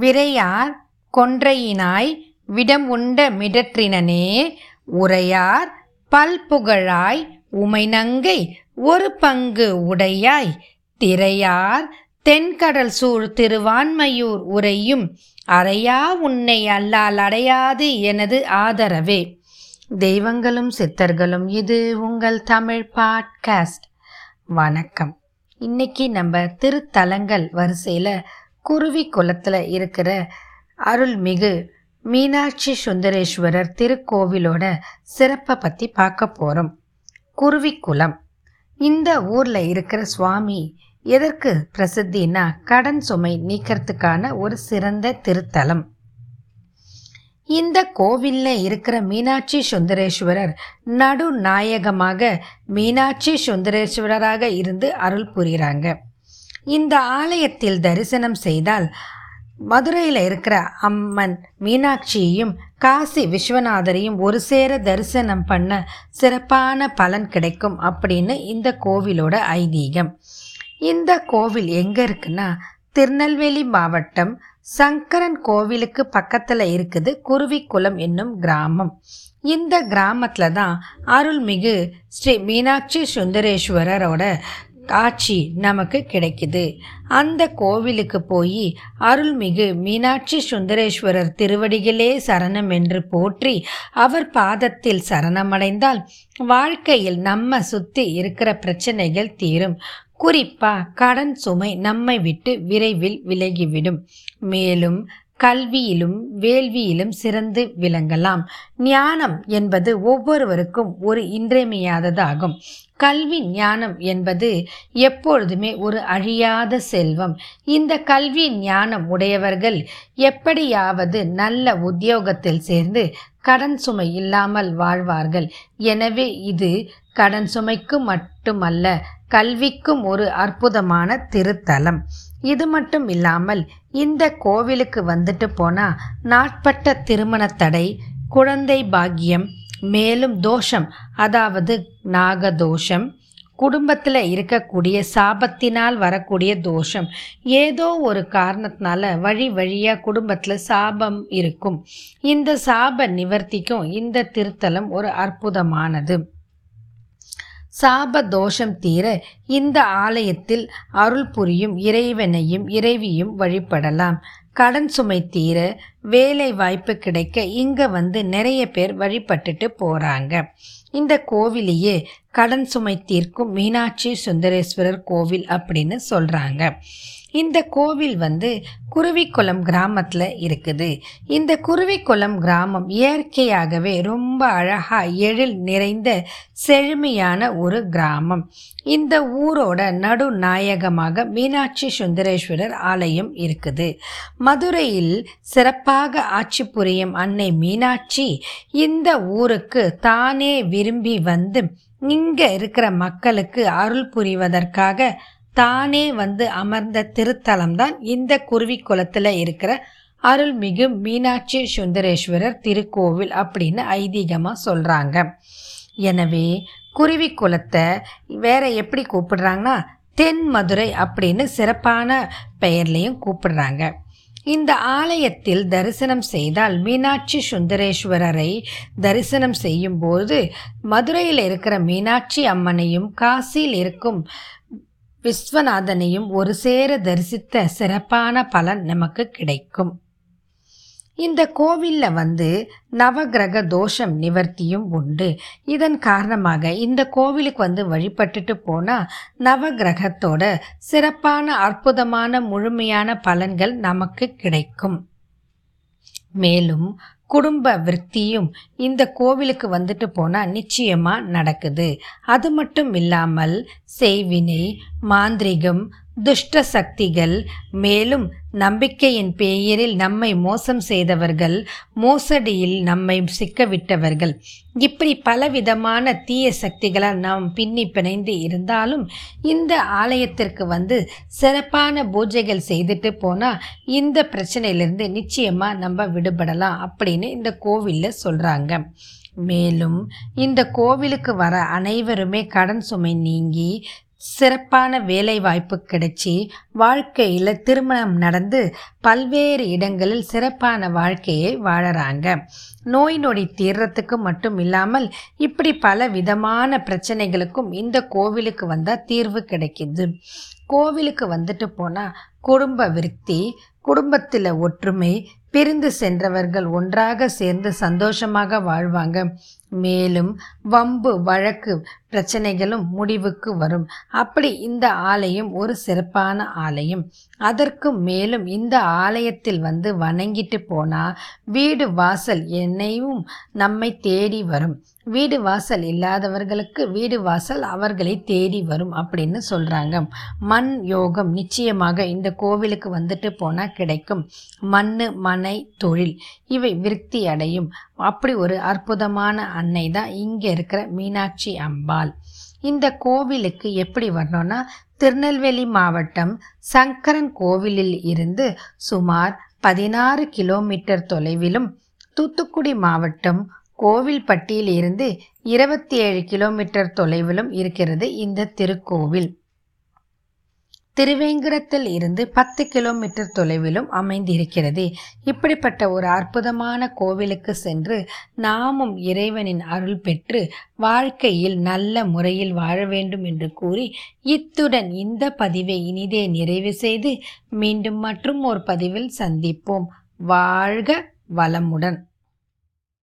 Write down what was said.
விரையார் கொன்றையினாய் விடம் உண்ட மிடற்றினனே உரையார் பல்புகழாய் உமைநங்கை ஒரு பங்கு உடையாய் திரையார் தென்கடல் சூழ் திருவான்மையூர் உரையும் அறையா உன்னை அல்லால் அடையாது எனது ஆதரவே. தெய்வங்களும் சித்தர்களும் இது உங்கள் தமிழ் பாட்காஸ்ட். வணக்கம். இன்னைக்கு நம்ம திருத்தலங்கள் வரிசையில் குருவி குளத்தில் இருக்கிற அருள்மிகு மீனாட்சி சுந்தரேஸ்வரர் திருக்கோவிலோட சிறப்பை பற்றி பார்க்க போகிறோம் குருவிக்குளம் இந்த ஊரில் இருக்கிற சுவாமி எதற்கு பிரசித்தினா கடன் சுமை நீக்கிறதுக்கான ஒரு சிறந்த திருத்தலம். இந்த கோவிலில் இருக்கிற மீனாட்சி சுந்தரேஸ்வரர் நடுநாயகமாக மீனாட்சி சுந்தரேஸ்வரராக இருந்து அருள் புரிகிறாங்க இந்த ஆலயத்தில் தரிசனம் செய்தால் மதுரையில் இருக்கிற அம்மன் மீனாட்சியையும் காசி விஸ்வநாதரையும் ஒரு சேர தரிசனம் பண்ண சிறப்பான பலன் கிடைக்கும் அப்படின்னு இந்த கோவிலோட ஐதீகம். இந்த கோவில் எங்கே இருக்குன்னா திருநெல்வேலி மாவட்டம் சங்கரன் கோவிலுக்கு பக்கத்தில் இருக்குது குருவிக்குளம் என்னும் கிராமம். இந்த கிராமத்தில் தான் அருள்மிகு ஸ்ரீ மீனாட்சி சுந்தரேஸ்வரரோட காட்சி நமக்கு கிடைக்குது. அந்த கோவிலுக்கு போய் அருள்மிகு மீனாட்சி சுந்தரேஸ்வரர் திருவடிகளே சரணம் என்று போற்றி அவர் பாதத்தில் சரணமடைந்தால் வாழ்க்கையில் நம்ம சுற்றி இருக்கிற பிரச்சனைகள் தீரும். குறிப்பா கடன் சுமை நம்மை விட்டு விரைவில் விலகிவிடும். மேலும் கல்வியிலும் வேள்வியிலும் சிறந்து விளங்கலாம். ஞானம் என்பது ஒவ்வொருவருக்கும் ஒரு இன்றியமையாததாகும். கல்வி ஞானம் என்பது எப்பொழுதுமே ஒரு அழியாத செல்வம். இந்த கல்வி ஞானம் உடையவர்கள் எப்படியாவது நல்ல உத்தியோகத்தில் சேர்ந்து கடன் சுமை இல்லாமல் வாழ்வார்கள். எனவே இது கடன் சுமைக்கு மட்டுமல்ல கல்விக்கும் ஒரு அற்புதமான திருத்தலம். இது மட்டும் இல்லாமல் இந்த கோவிலுக்கு வந்துட்டு போனால் நாட்பட்ட திருமண தடை குழந்தை பாக்கியம் மேலும் தோஷம் அதாவது நாகதோஷம் குடும்பத்தில் இருக்கக்கூடிய சாபத்தினால் வரக்கூடிய தோஷம் ஏதோ ஒரு காரணத்தினால வழி வழியாக குடும்பத்தில் சாபம் இருக்கும். இந்த சாப நிவர்த்திக்கும் இந்த திருத்தலம் ஒரு அற்புதமானது. சாப தோஷம் தீர இந்த ஆலயத்தில் அருள் புரியும் இறைவனையும் இறைவியும் வழிபடலாம். கடன் சுமை தீர வேலை வாய்ப்பு கிடைக்க இங்கே வந்து நிறைய பேர் வழிபட்டுட்டு போகிறாங்க இந்த கோவிலையே கடன் சுமை தீர்க்கும் மீனாட்சி சுந்தரேஸ்வரர் கோவில் அப்படின்னு சொல்கிறாங்க இந்த கோவில் வந்து குருவிக்குளம் கிராமத்தில் இருக்குது. இந்த குருவிக்குளம் கிராமம் இயற்கையாகவே ரொம்ப அழகாக எழில் நிறைந்த செழுமையான ஒரு கிராமம். இந்த ஊரோட நடுநாயகமாக மீனாட்சி சுந்தரேஸ்வரர் ஆலயம் இருக்குது. மதுரையில் சிறப்பாக ஆட்சி புரியும் அன்னை மீனாட்சி இந்த ஊருக்கு தானே விரும்பி வந்து இங்கே இருக்கிற மக்களுக்கு அருள் புரிவதற்காக தானே வந்து அமர்ந்த திருத்தலம் தான் இந்த குருவிக்குளத்தில் இருக்கிற அருள்மிகு மீனாட்சி சுந்தரேஸ்வரர் திருக்கோவில் அப்படின்னு ஐதீகமாக சொல்கிறாங்க எனவே குருவிக்குளத்தை வேற எப்படி கூப்பிடுறாங்கன்னா தென் மதுரை அப்படின்னு சிறப்பான பெயர்லையும் கூப்பிடுறாங்க. இந்த ஆலயத்தில் தரிசனம் செய்தால் மீனாட்சி சுந்தரேஸ்வரரை தரிசனம் செய்யும்போது மதுரையில் இருக்கிற மீனாட்சி அம்மனையும் காசியில் இருக்கும் விஸ்வநாதனையும் ஒரு சேர தரிசித்த சிறப்பான பலன் நமக்கு கிடைக்கும். இந்த கோவிலில் வந்து நவகிரக தோஷம் நிவர்த்தியும் உண்டு. இதன் காரணமாக இந்த கோவிலுக்கு வந்து வழிபட்டுட்டு போனால் நவகிரகத்தோட சிறப்பான அற்புதமான முழுமையான பலன்கள் நமக்கு கிடைக்கும். மேலும் குடும்ப விருத்தியும் இந்த கோவிலுக்கு வந்துட்டு போனால் நிச்சயமாக நடக்குது. அது மட்டும் இல்லாமல் செய்வினை மாந்திரிகம் துஷ்ட சக்திகள் மேலும் நம்பிக்கையின் பெயரில் நம்மை மோசம் செய்தவர்கள் மோசடியில் நம்மை சிக்கவிட்டவர்கள். இப்படி பலவிதமான தீய சக்திகளால் நாம் பின்னி பிணைந்து இருந்தாலும் இந்த ஆலயத்திற்கு வந்து சிறப்பான பூஜைகள் செய்துட்டு போனால் இந்த பிரச்சனையிலிருந்து நிச்சயமாக நம்ம விடுபடலாம் அப்படின்னு இந்த கோவிலில் சொல்கிறாங்க மேலும் இந்த கோவிலுக்கு வர அனைவருமே கடன் சுமை நீங்கி சிறப்பான வேலை வாய்ப்பு கிடைச்சி வாழ்க்கையில் திருமணம் நடந்து பல்வேறு இடங்களில் சிறப்பான வாழ்க்கையை வாழறாங்க. நோய் நொடி தீர்றதுக்கு மட்டும் இல்லாமல் இப்படி பல விதமான பிரச்சனைகளுக்கும் இந்த கோவிலுக்கு வந்தால் தீர்வு கிடைக்குது. கோவிலுக்கு வந்துட்டு போனால் குடும்ப விருத்தி குடும்பத்தில் ஒற்றுமை பிரிந்து சென்றவர்கள் ஒன்றாக சேர்ந்து சந்தோஷமாக வாழ்வாங்க. மேலும் வம்பு வழக்கு பிரச்சனைகளும் முடிவுக்கு வரும். அப்படி இந்த ஆலயம் ஒரு சிறப்பான ஆலயம். அதற்கு மேலும் இந்த ஆலயத்தில் வந்து வணங்கிட்டு போனால் வீடு வாசல் என்னையும் நம்மை தேடி வரும். வீடு வாசல் இல்லாதவர்களுக்கு வீடு வாசல் அவர்களை தேடி வரும் அப்படின்னு சொல்கிறாங்க மண் யோகம் நிச்சயமாக இந்த கோவிலுக்கு வந்துட்டு போனால் கிடைக்கும். மண் மனை தொழில் இவை விருத்தி அடையும். அப்படி ஒரு அற்புதமான அன்னை தான் இங்கே இருக்கிற மீனாட்சி அம்பாள். இந்த கோவிலுக்கு எப்படி வரணும்னா திருநெல்வேலி மாவட்டம் சங்கரன் கோவிலில் இருந்து சுமார் பதினாறு கிலோமீட்டர் தொலைவிலும் தூத்துக்குடி மாவட்டம் கோவில்பட்டியில் இருந்து இருபத்தி ஏழு கிலோமீட்டர் தொலைவிலும் இருக்கிறது இந்த திருக்கோவில். திருவேங்கடத்தில் இருந்து பத்து கிலோமீட்டர் தொலைவிலும் அமைந்திருக்கிறது. இப்படிப்பட்ட ஒரு அற்புதமான கோவிலுக்கு சென்று நாமும் இறைவனின் அருள் பெற்று வாழ்க்கையில் நல்ல முறையில் வாழ வேண்டும் என்று கூறி இத்துடன் இந்த பதிவை இனிதே நிறைவு செய்து மீண்டும் மற்றும் ஒரு பதிவில் சந்திப்போம். வாழ்க வளமுடன்.